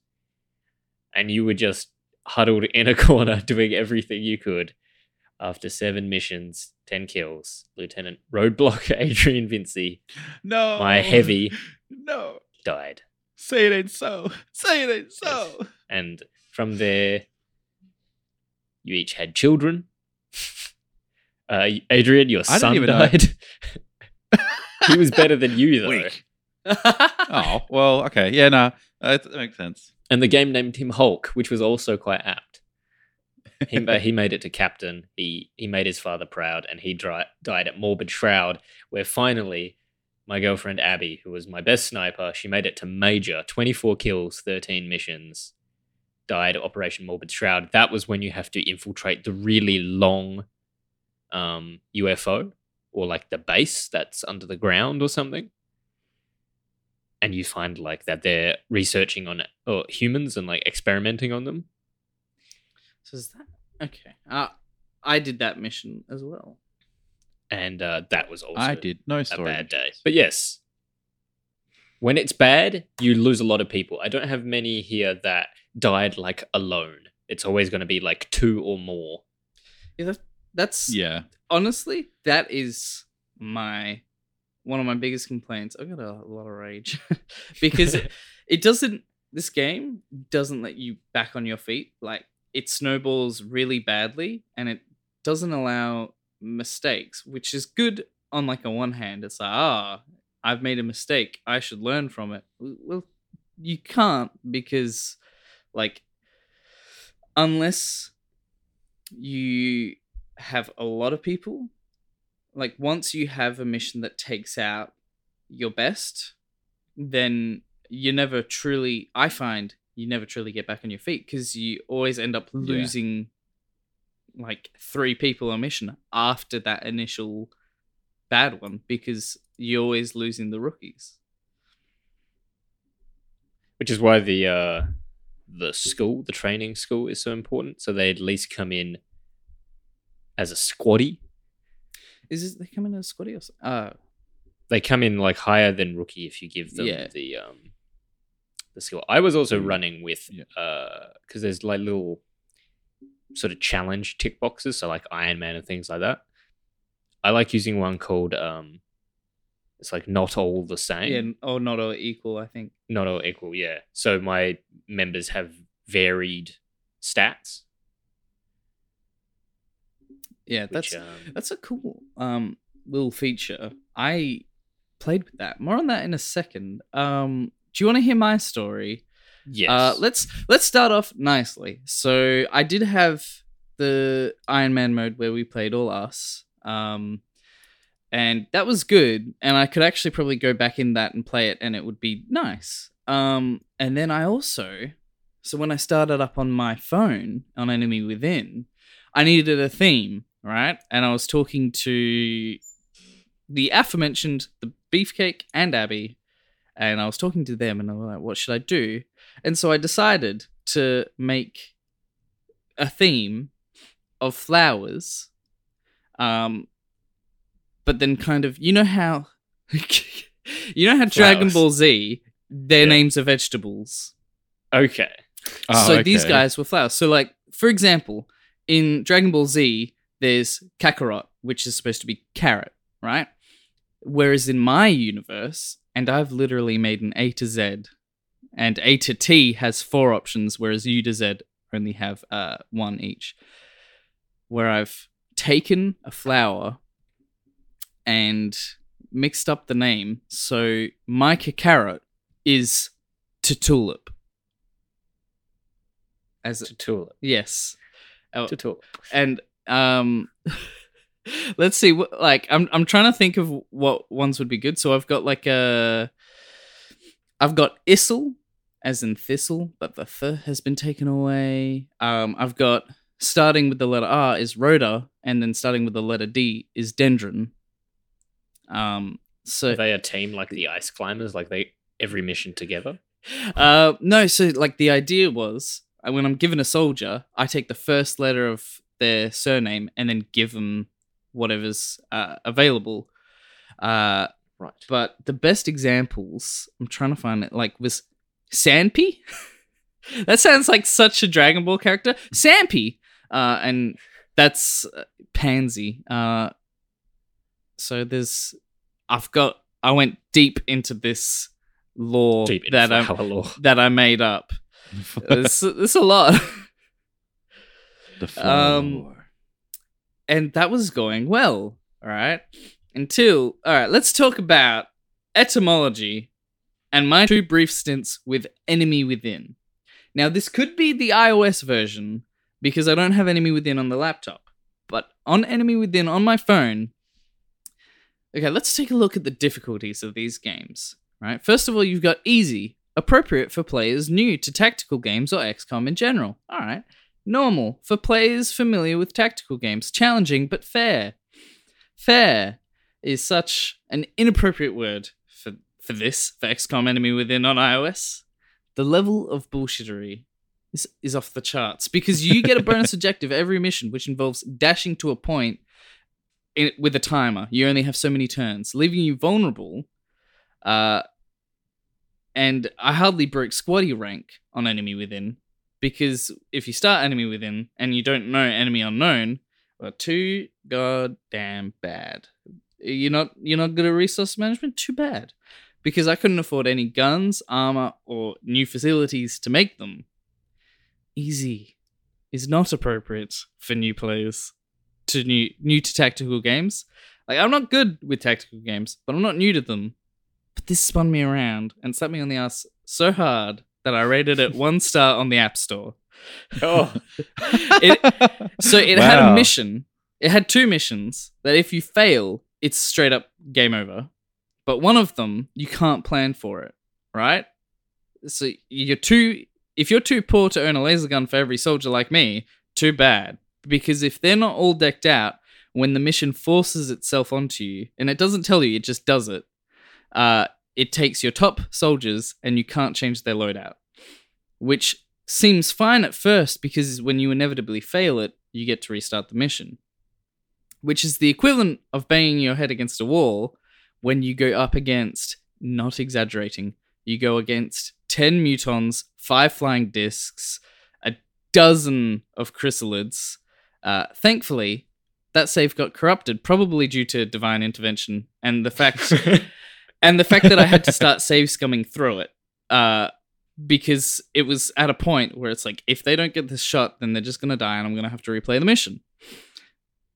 and you were just huddled in a corner doing everything you could. After seven missions, ten kills, Lieutenant Roadblock Adrian Vinci No. My heavy- No. died. Say it ain't so. Say it ain't so. and from there you each had children uh adrian your I son died he was better than you though. Oh well. Okay. Yeah. No. Uh, that makes sense. And the game named him hulk which was also quite apt. He, he made it to captain. He he made his father proud and he dri- died at morbid shroud where finally my girlfriend abby who was my best sniper she made it to major. 24 kills 13 missions died at operation morbid shroud. That was when you have to infiltrate the really long um ufo or like the base that's under the ground or something and you find like that they're researching on uh, humans and like experimenting on them So is that okay? Uh, I did that mission as well. and uh, that was also I did no a story. bad day. But yes, when it's bad, you lose a lot of people. I don't have many here that died like alone. It's always going to be like two or more. Yeah, that, that's Yeah. honestly that is my one of my biggest complaints. I've got a, lot of rage because it, it doesn't. This game doesn't let you back on your feet. Like it snowballs really badly, and it doesn't allow mistakes, which is good on like a one hand. It's like ah, I've made a mistake. I should learn from it. Well, you can't because like unless you have a lot of people like once you have a mission that takes out your best then you never truly i find you never truly get back on your feet because you always end up Yeah. losing like three people a mission after that initial bad one because you're always losing the rookies which is why the uh, the school, the training school, is so important. So they at least come in as a squaddy. Is it they come in as squaddy or something? uh They come in like higher than rookie if you give them Yeah. the um the skill. I was also Mm. running with Yeah. uh because there's like little sort of challenge tick boxes, so like Iron Man and things like that. I like using one called um it's like not all the same. yeah or not all equal i think not all equal yeah so my members have varied stats yeah which, that's um, That's a cool um little feature. I played with that. More on that in a second. Um do you want to hear my story? yes Uh let's let's start off nicely. So I did have the Iron Man mode where we played all us. Um and that was good and I could actually probably go back in that and play it and it would be nice. Um and then I also so when I started up on my phone on Enemy Within, I needed a theme, right? And I was talking to the aforementioned the Beefcake and Abby, and I was talking to them, and I was like, "What should I do?" And so I decided to make a theme of flowers, um, but then kind of you know how you know how Dragon Ball Z their Yeah. names are vegetables okay Oh, so these guys were flowers. So, like, for example, in Dragon Ball Z, there's Kakarot, which is supposed to be carrot, right? Whereas in my universe, and I've literally made an A to Z, and A to T has four options, whereas U to Z only have uh, one each. Where I've taken a flower and mixed up the name. So my Kakarot is to Tulip. As To tulip. yes, Oh, To tulip. and um, let's see. wh- Like, I'm I'm trying to think of what ones would be good. So I've got like a, I've got Issel, as in thistle, but the th has been taken away. Um, I've got starting with the letter R is Rhoda, and then starting with the letter D is Dendron. Um, so Are they a team like the ice climbers? Like they every mission together? Uh, no, so like the idea was uh, when I'm given a soldier, I take the first letter of their surname and then give them whatever's uh, available. Uh, Right. but the best examples, I'm trying to find it, like was Sanpy. that sounds like such a Dragon Ball character, Sanpy. Uh, and that's uh, Pansy. Uh, so there's, I've got, I went deep into this lore Deep that I lore. that I made up. It's, it's a lot. the um, and that was going well. All right. Until, all right, let's talk about etymology and my two brief stints with Enemy Within. Now, this could be the iOS version because I don't have Enemy Within on the laptop, but on Enemy Within on my phone. Okay, let's take a look at the difficulties of these games. Right. First of all, you've got easy, appropriate for players new to tactical games or XCOM in general. All right. Normal for players familiar with tactical games. Challenging but fair. Fair is such an inappropriate word for for this for XCOM Enemy Within on iOS. The level of bullshittery is is off the charts because you get a bonus objective every mission, which involves dashing to a point in, with a timer. You only have so many turns, leaving you vulnerable. Uh, and I hardly broke squaddy rank on Enemy Within because if you start Enemy Within and you don't know Enemy Unknown, well, too goddamn bad. You're not you're not good at resource management. Too bad, because I couldn't afford any guns, armor, or new facilities to make them. Easy is not appropriate for new players to new new to tactical games. Like I'm not good with tactical games, but I'm not new to them. But this spun me around and slapped me on the ass so hard that I rated it one star on the App Store. Oh, It- So it had a mission. It had two missions that if you fail, it's straight up game over. But one of them, you can't plan for it, right? So you're too if you're too poor to earn a laser gun for every soldier like me, too bad. Because if they're not all decked out, when the mission forces itself onto you, and it doesn't tell you, it just does it, uh, it takes your top soldiers and you can't change their loadout. Which seems fine at first because when you inevitably fail it, you get to restart the mission. Which is the equivalent of banging your head against a wall when you go up against, not exaggerating, you go against 10 mutons, 5 flying discs, a dozen of chryssalids. Uh, thankfully, that save got corrupted, probably due to divine intervention and the fact and the fact that I had to start save scumming through it. Uh, because it was at a point where it's like, if they don't get this shot, then they're just gonna die, and I'm gonna have to replay the mission.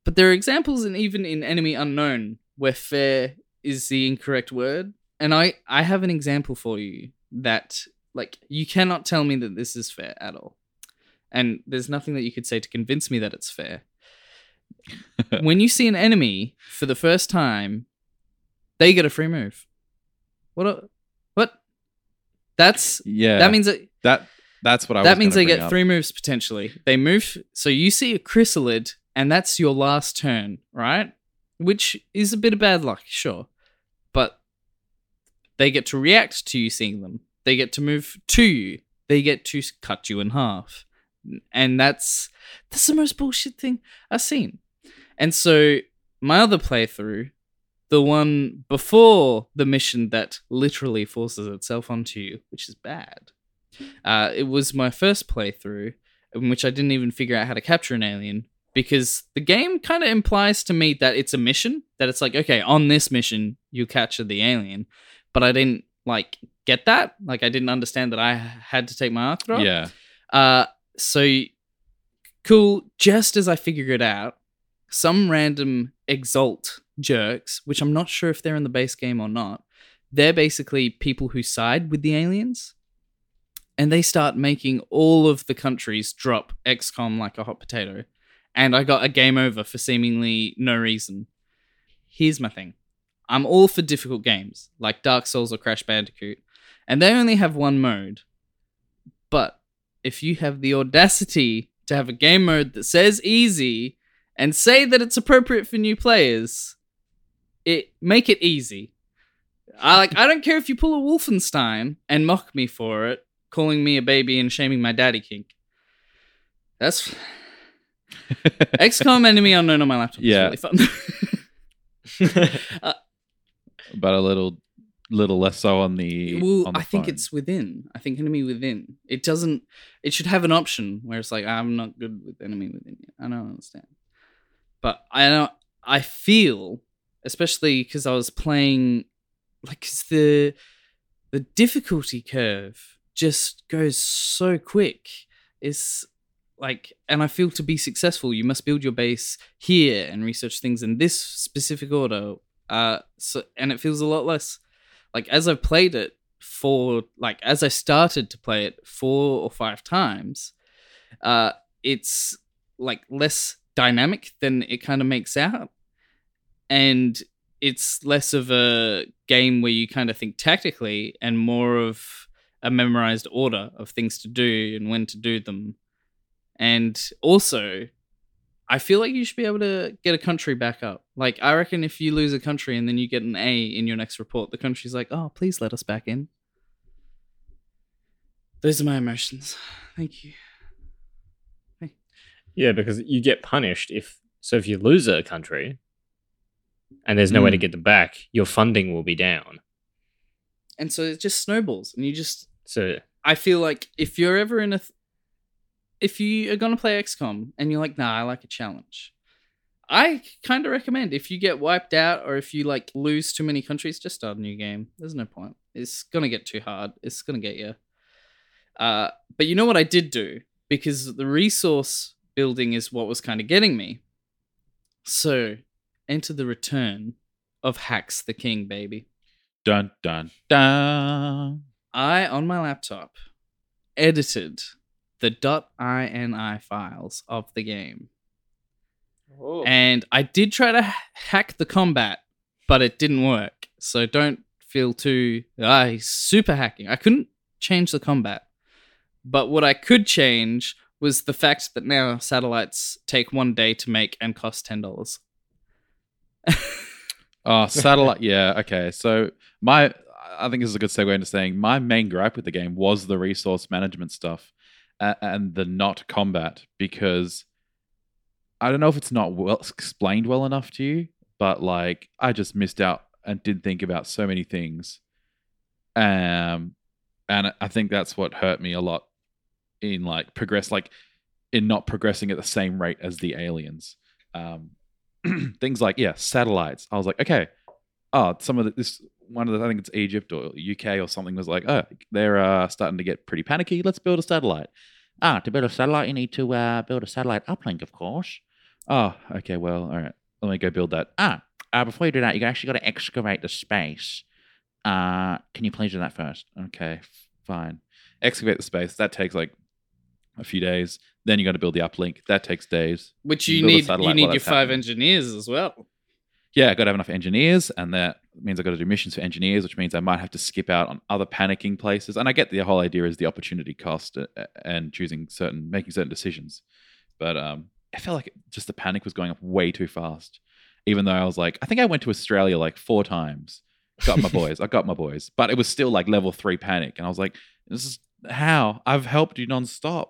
But there are examples, and even in Enemy Unknown, where fair is the incorrect word. And I, I have an example for you that, like, you cannot tell me that this is fair at all. And there's nothing that you could say to convince me that it's fair. when you see an enemy for the first time, they get a free move. What? A, what? That's yeah, that means that that that's what I. that means they get up. three moves potentially. They move, so you see a chryssalid, and that's your last turn, right? Which is a bit of bad luck, sure, but they get to react to you seeing them. They get to move to you. They get to cut you in half, and that's that's the most bullshit thing I've seen. And so my other playthrough, the one before the mission that literally forces itself onto you, which is bad. Uh, it was my first playthrough in which I didn't even figure out how to capture an alien because the game kind of implies to me that it's a mission that it's like okay on this mission you capture the alien but I didn't like get that like I didn't understand that I had to take my arc drop Yeah, uh, so cool. Just as I figure it out, some random exalt jerks, which I'm not sure if they're in the base game or not, they're basically people who side with the aliens. and they start making all of the countries drop XCOM like a hot potato. And I got a game over for seemingly no reason. Here's my thing I'm all for difficult games like Dark Souls or Crash Bandicoot, and they only have one mode. But if you have the audacity to have a game mode that says easy and say that it's appropriate for new players, it make it easy. I like I don't care if you pull a Wolfenstein and mock me for it, calling me a baby and shaming my daddy kink. That's XCOM Enemy Unknown on my laptop. Yeah. is really fun. Uh, but a little little less so on the. well, on the I think phone. it's within. I think Enemy Within. It doesn't. It should have an option where it's like I'm not good with Enemy Within. Yet. I don't understand, but I don't. I feel, especially because I was playing, like 'cause the the difficulty curve just goes so quick. It's like, and I feel to be successful, you must build your base here and research things in this specific order. Uh, so and it feels a lot less like as I've played it for like as I started to play it four or five times, uh, it's like less dynamic than it kind of makes out, and it's less of a game where you kind of think tactically and more of a memorized order of things to do and when to do them. And also, I feel like you should be able to get a country back up. Like, I reckon if you lose a country and then you get an A in your next report, the country's like, oh, please let us back in. Those are my emotions. Thank you. yeah, because you get punished if so if you lose a country and there's no way to Mm. get them back, your funding will be down. And so it just snowballs, and you just So I feel like if you're ever in a, th- if you are gonna play XCOM and you're like, nah, I like a challenge, I kind of recommend if you get wiped out or if you like lose too many countries, just start a new game. There's no point. It's gonna get too hard. It's gonna get you. Uh, but you know what I did do because the resource building is what was kind of getting me. So, enter the return of Hacks the King, baby. dun dun dun. I, on my laptop, edited the .ini files of the game. And I did try to hack the combat, but it didn't work. So don't feel too ah, he's super hacking. I couldn't change the combat. But what I could change was the fact that now satellites take one day to make and cost ten dollars. Oh, satellite. yeah. Okay. So my, I think this is a good segue into saying my main gripe with the game was the resource management stuff and the not combat because I don't know if it's not well explained well enough to you, but like I just missed out and didn't think about so many things. Um, and I think that's what hurt me a lot in like progress, like in not progressing at the same rate as the aliens. Um, things like yeah satellites. I was like okay oh some of the, this one of the i think it's egypt or uk or something was like oh they're uh, starting to get pretty panicky. Let's build a satellite. Ah to build a satellite you need to uh, build a satellite uplink of course. Oh okay well all right. Let me go build that. Ah uh, before you do that you actually got to excavate the space. Uh can you please do that first? Okay fine. Excavate the space. That takes like a few days then you got to build the uplink that takes days Which you need you need your five happening. engineers as well. yeah, I got to have enough engineers, and that means I got to do missions for engineers, which means I might have to skip out on other panicking places. And I get the whole idea is the opportunity cost uh, and choosing certain, making certain decisions. But um, I felt like just the panic was going up way too fast. Even though I was like, I think I went to Australia like four times, got my boys, I got my boys, but it was still like level three panic, and I was like, this is how I've helped you nonstop.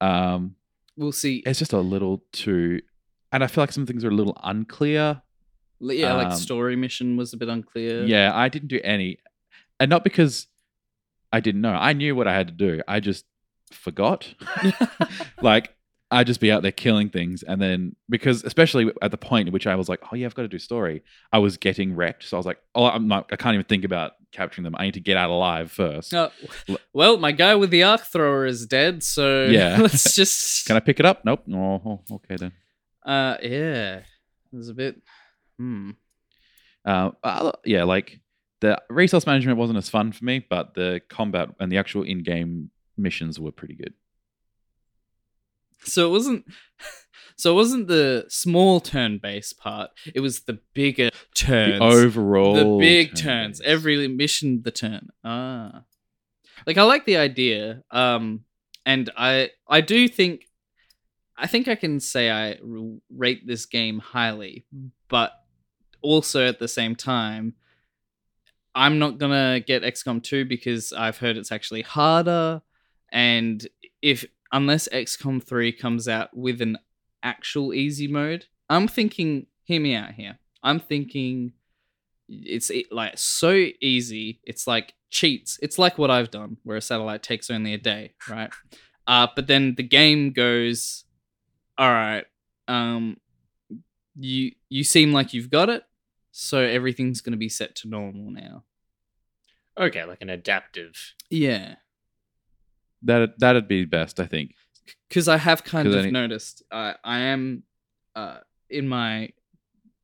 Um, We'll see. it's just a little too, and I feel like some things are a little unclear. Yeah, like um, story mission was a bit unclear. Yeah, I didn't do any, and not because I didn't know. I knew what I had to do. I just forgot. like I'd just be out there killing things, and then because especially at the point at which I was like, "Oh yeah, I've got to do story," I was getting wrecked. So I was like, "Oh, I'm not. I can't even think about capturing them. I need to get out alive first. Uh, well, my guy with the arc thrower is dead, so Yeah. let's just. Can I pick it up? Nope. Oh, oh, okay then. Uh, yeah, it was a bit. Hmm. Uh, uh, yeah, like the resource management wasn't as fun for me, but the combat and the actual in-game missions were pretty good. So it wasn't. So it wasn't the small turn base part. It was the bigger turns. The overall, the big turns. turns. Every mission, the turn. Ah, like I like the idea. Um, and I I do think, I think I can say I rate this game highly, but also at the same time, I'm not gonna get XCOM 2 because I've heard it's actually harder, and if unless XCOM 3 comes out with an actual easy mode, I'm thinking. Hear me out here. I'm thinking it's it, like so easy. It's like cheats. It's like what I've done, where a satellite takes only a day, right? uh, but then the game goes, all right. Um, you you seem like you've got it, so everything's gonna be set to normal now. Okay, like an adaptive. Yeah, That that'd be best, I think. because I have kind of any- noticed. I I am uh, in my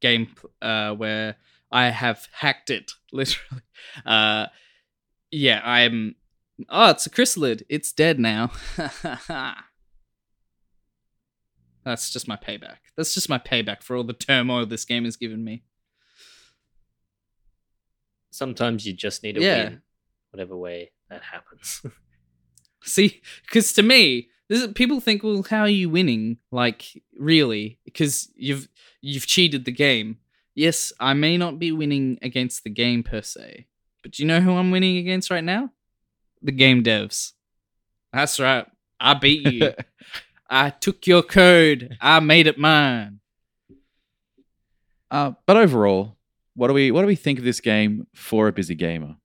game uh, where I have hacked it literally. Uh, yeah, I'm. Oh, it's a chryssalid. It's dead now. That's just my payback. That's just my payback for all the turmoil this game has given me. Sometimes you just need to Yeah. win, whatever way that happens. See, because to me, this is, people think, well, how are you winning? Like, really? Because you've you've cheated the game. Yes, I may not be winning against the game per se, but do you know who I'm winning against right now? The game devs. That's right. I beat you. I took your code. I made it mine. Uh, but overall, what do we what do we think of this game for a busy gamer?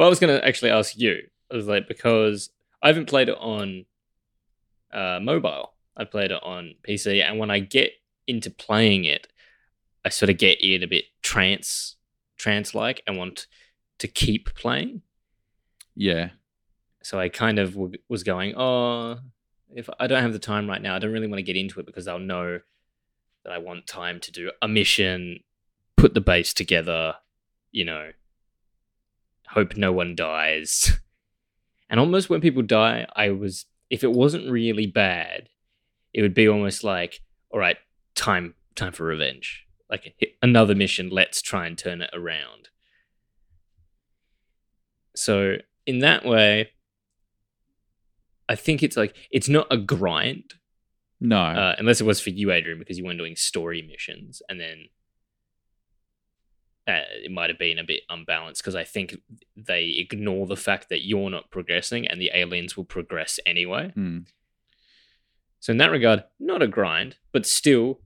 well, I was going to actually ask you. I was like, because I haven't played it on uh, mobile. I played it on PC, and when I get into playing it, I sort of get in a bit trance, trance like, and want to keep playing. Yeah, so I kind of w- was going, oh, if I don't have the time right now, I don't really want to get into it because I'll know that I want time to do a mission, put the base together, you know, hope no one dies. And almost when people die, I was, if it wasn't really bad, it would be almost like, all right, time, time for revenge. Like another mission, let's try and turn it around. So in that way, I think it's like it's not a grind, no, uh, unless it was for you, Adrian, because you weren't doing story missions, and then uh, it might have been a bit unbalanced because I think they ignore the fact that you're not progressing, and the aliens will progress anyway. Hmm. So in that regard, not a grind, but still,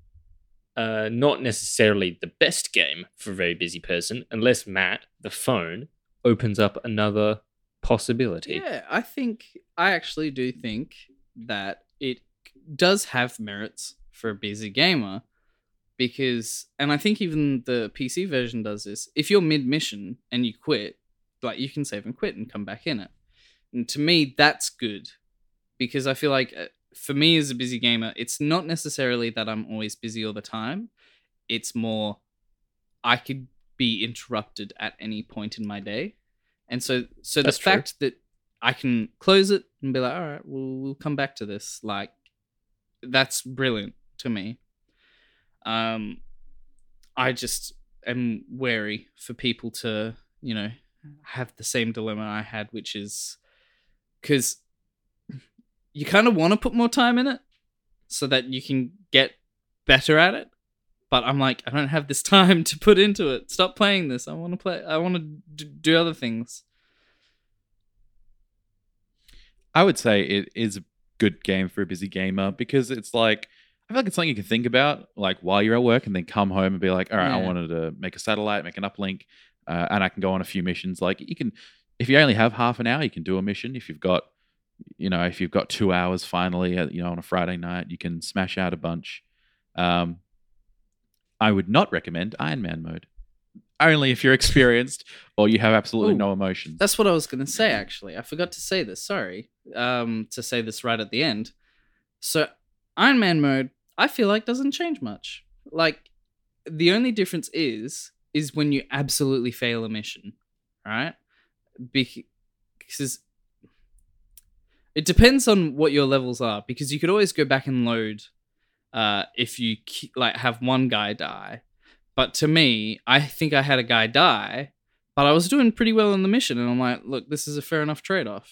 uh, not necessarily the best game for a very busy person, unless Matt, the phone, opens up another possibility. Yeah, I think I actually do think that it does have merits for a busy gamer because and I think even the PC version does this. If you're mid mission and you quit, like you can save and quit and come back in it. And to me that's good because I feel like uh, for me as a busy gamer, it's not necessarily that I'm always busy all the time. It's more I could be interrupted at any point in my day. And so so That's the true. fact that I can close it and be like, all right, we'll we'll come back to this. Like that's brilliant to me. Um I just am wary for people to, you know, have the same dilemma I had, which is because you kind of want to put more time in it so that you can get better at it. But I'm like, I don't have this time to put into it. Stop playing this. I want to play. I want to d- do other things. I would say it is a good game for a busy gamer because it's like I feel like it's something you can think about like while you're at work and then come home and be like, all right, I wanted to make a satellite, make an uplink, uh, and I can go on a few missions. Like you can, if you only have half an hour, you can do a mission. If you've got, you know, if you've got two hours finally, uh, you know, on a Friday night, you can smash out a bunch. Um, I would not recommend Iron Man mode. Only if you're experienced or you have absolutely Ooh, no emotions. That's what I was gonna say. Actually, I forgot to say this. Sorry, um, to say this right at the end. So, Iron Man mode, I feel like doesn't change much. Like, the only difference is is when you absolutely fail a mission, right? Because it depends on what your levels are. Because you could always go back and load uh, if you ke- like have one guy die. But to me, I think I had a guy die, but I was doing pretty well in the mission, and I'm like, look, this is a fair enough trade off.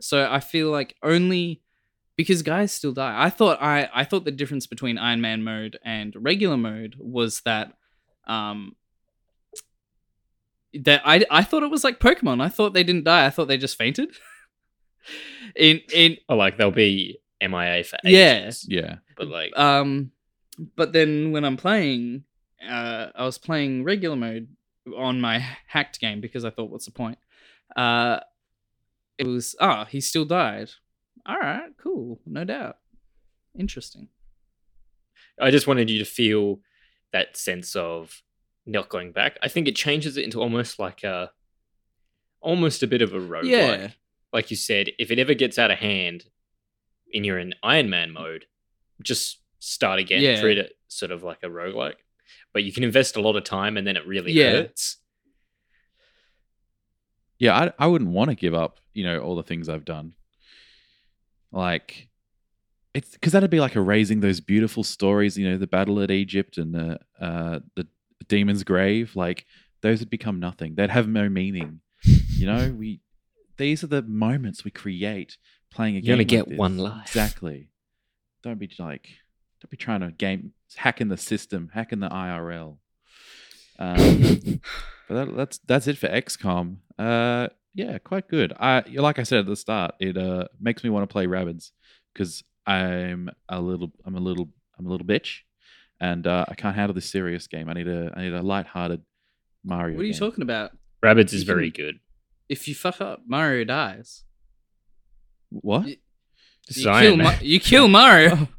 So I feel like only because guys still die. I thought I I thought the difference between Iron Man mode and regular mode was that um that I I thought it was like Pokemon. I thought they didn't die. I thought they just fainted. in in Or like they'll be MIA for Yeah. ages. Yeah. But like, um but then when I'm playing uh I was playing regular mode on my hacked game because I thought what's the point? Uh it was ah, he still died. All right, cool. No doubt. Interesting. I just wanted you to feel that sense of not going back. I think it changes it into almost like a, almost a bit of a roguelike. Yeah. Like you said, if it ever gets out of hand and you're in Iron Man mode, just start again, Yeah. treat it sort of like a roguelike. But you can invest a lot of time and then it really Yeah. hurts. Yeah, I, I wouldn't want to give up, you know, all the things I've done. Like, it's because that'd be like erasing those beautiful stories, you know, the battle at Egypt and the uh, the demon's grave. Like, those would become nothing. They'd have no meaning. You know, we these are the moments we create playing a You game. only like get this. one life. Exactly. Don't be like, don't be trying to game hacking the system, hacking the IRL. Um, but that, that's that's it for XCOM. Uh, yeah, quite good. I like I said at the start, it uh makes me want to play Rabbids because I'm a little, I'm a little, I'm a little bitch, and uh, I can't handle this serious game. I need a, I need a light-hearted Mario. What are you game. talking about? Rabbids is very good. If you fuck up, Mario dies. What? Y- This is You Iron kill, Ma- you kill Mario.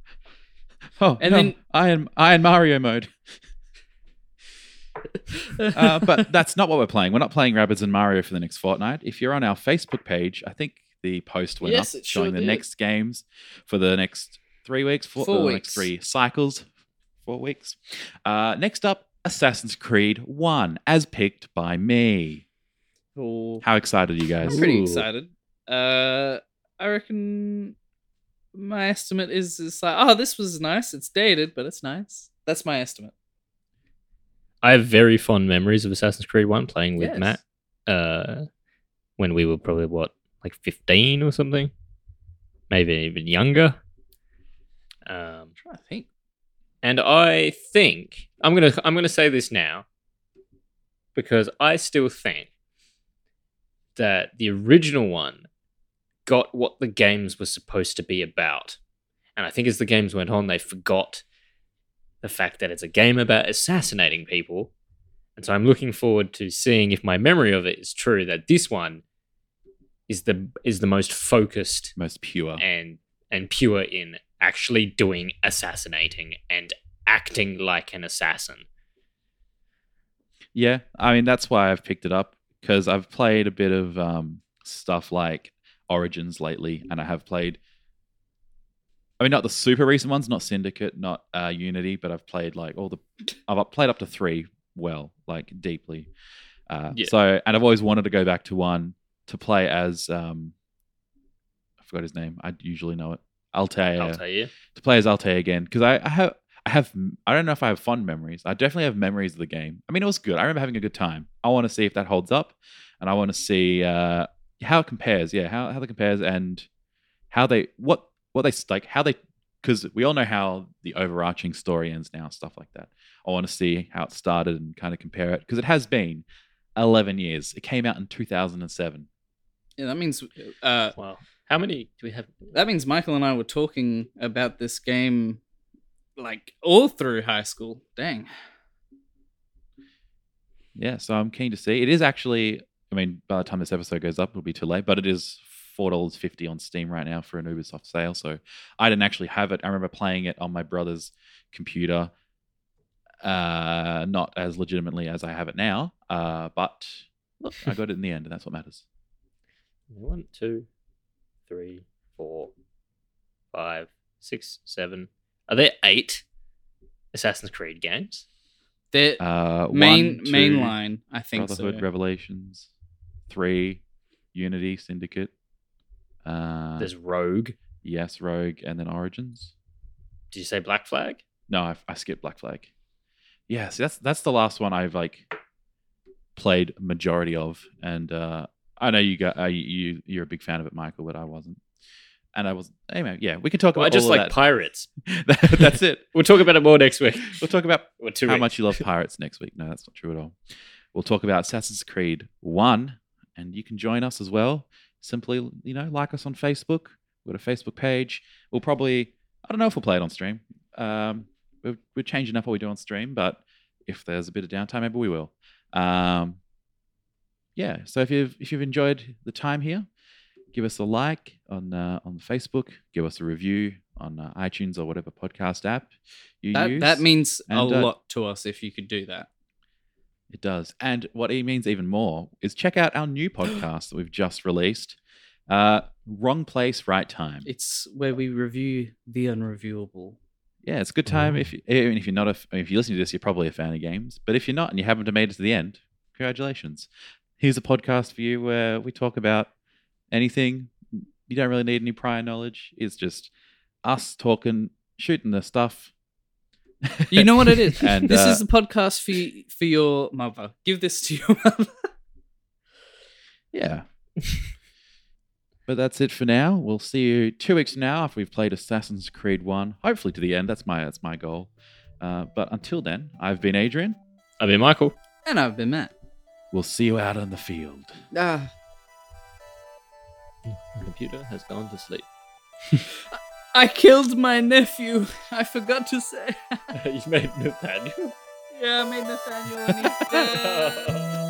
Oh, And no, then- Iron Iron Mario mode. uh, but that's not what we're playing. We're not playing Rabbids and Mario for the next fortnight. If you're on our Facebook page, I think the post went Yes, up it sure showing the next games for the next three weeks, four, Four uh, weeks. next three cycles, four weeks. Uh, next up, Assassin's Creed One, as picked by me. Cool. How excited are you guys? I'm pretty Ooh. excited. Uh, I reckon my estimate is is like, oh, this was nice. It's dated, but it's nice. That's my estimate. I have very fond memories of Assassin's Creed 1 playing with Yes. Matt uh, when we were probably, what, like 15 or something? Maybe even younger. Um, to think. and I think I'm gonna I'm gonna say this now because I still think that the original one got what the games were supposed to be about, and I think as the games went on, they forgot the fact that it's a game about assassinating people, and so I'm looking forward to seeing if my memory of it is true. That this one is the is the most focused Most pure. and and pure in actually doing assassinating and acting like an assassin. Yeah, I mean that's why I've picked it up because I've played a bit of um, stuff like Origins lately, and I have played. I mean, not the super recent ones, not Syndicate, not uh, Unity, but I've played like all the. I've up- played up to three well, like deeply. Uh, Yeah. So, and I've always wanted to go back to one to play as. Um, I forgot his name. I usually know it. Altair you. to play as Altair again because I, I have I have I don't know if I have fond memories. I definitely have memories of the game. I mean, it was good. I remember having a good time. I want to see if that holds up, and I want to see uh, how it compares. Yeah, how how it compares and how they what what they like how they because we all know how the overarching story ends now, stuff like that. I want to see how it started and kind of compare it because it has been eleven years. It came out in two thousand and seven. Yeah, that means uh, Wow. How many do we have? that means Michael and I were talking about this game like all through high school. Dang. Yeah, so I'm keen to see. It is actually, I mean, by the time this episode goes up, it'll be too late, but it is four dollars fifty on Steam right now for an Ubisoft sale. So I didn't actually have it. I remember playing it on my brother's computer, uh, not as legitimately as I have it now. Uh, but look, I got it in the end, and that's what matters. One, two, three, four, five, six, seven. Are there eight Assassin's Creed games? The Uh, main one, main two, line, I think Brotherhood, so. Revelations, three, Unity, Syndicate. Uh, There's Rogue. yes, Rogue, and then Origins. Did you say Black Flag? No, I, I skipped Black Flag. Yes, that's that's the last one I've like played majority of, and uh, I know you got uh, you you're a big fan of it, Michael, but I wasn't. And I was anyway. Yeah, we can talk about. Well, I just like pirates. that. that's it. We'll talk about it more next week. We'll talk about how weeks. much you love pirates next week. No, that's not true at all. We'll talk about Assassin's Creed 1, and you can join us as well. Simply, you know, like us on Facebook. We've got a Facebook page. We'll probably, I don't know if we'll play it on stream. Um, we're, we're changing up what we do on stream, but if there's a bit of downtime, maybe we will. Um, yeah, so if you've if you've enjoyed the time here, give us a like on uh, on Facebook. Give us a review on uh, iTunes or whatever podcast app you That use. that means a uh, lot to us if you could do that. It does. And what it means even more is check out our new podcast that we've just released. Uh, Wrong Place, Right Time. It's where we review the unreviewable. Yeah, it's a good time. If you, even if you're not a, if you listen to this, you're probably a fan of games. But if you're not and you haven't made it to the end, congratulations. Here's a podcast for you where we talk about anything. You don't really need any prior knowledge. It's just us talking, shooting the stuff. You know what it is. And, this uh, is the podcast for for your mother. Give this to your mother. Yeah. but that's it for now. We'll see you two weeks from now after we've played Assassin's Creed One. Hopefully to the end. That's my that's my goal. Uh, but until then, I've been Adrian. I've been Michael. And I've been Matt. We'll see you out on the field. Ah, The computer has gone to sleep. I killed my nephew. I forgot to say. you made Nathaniel. yeah, I made Nathaniel and he's dead.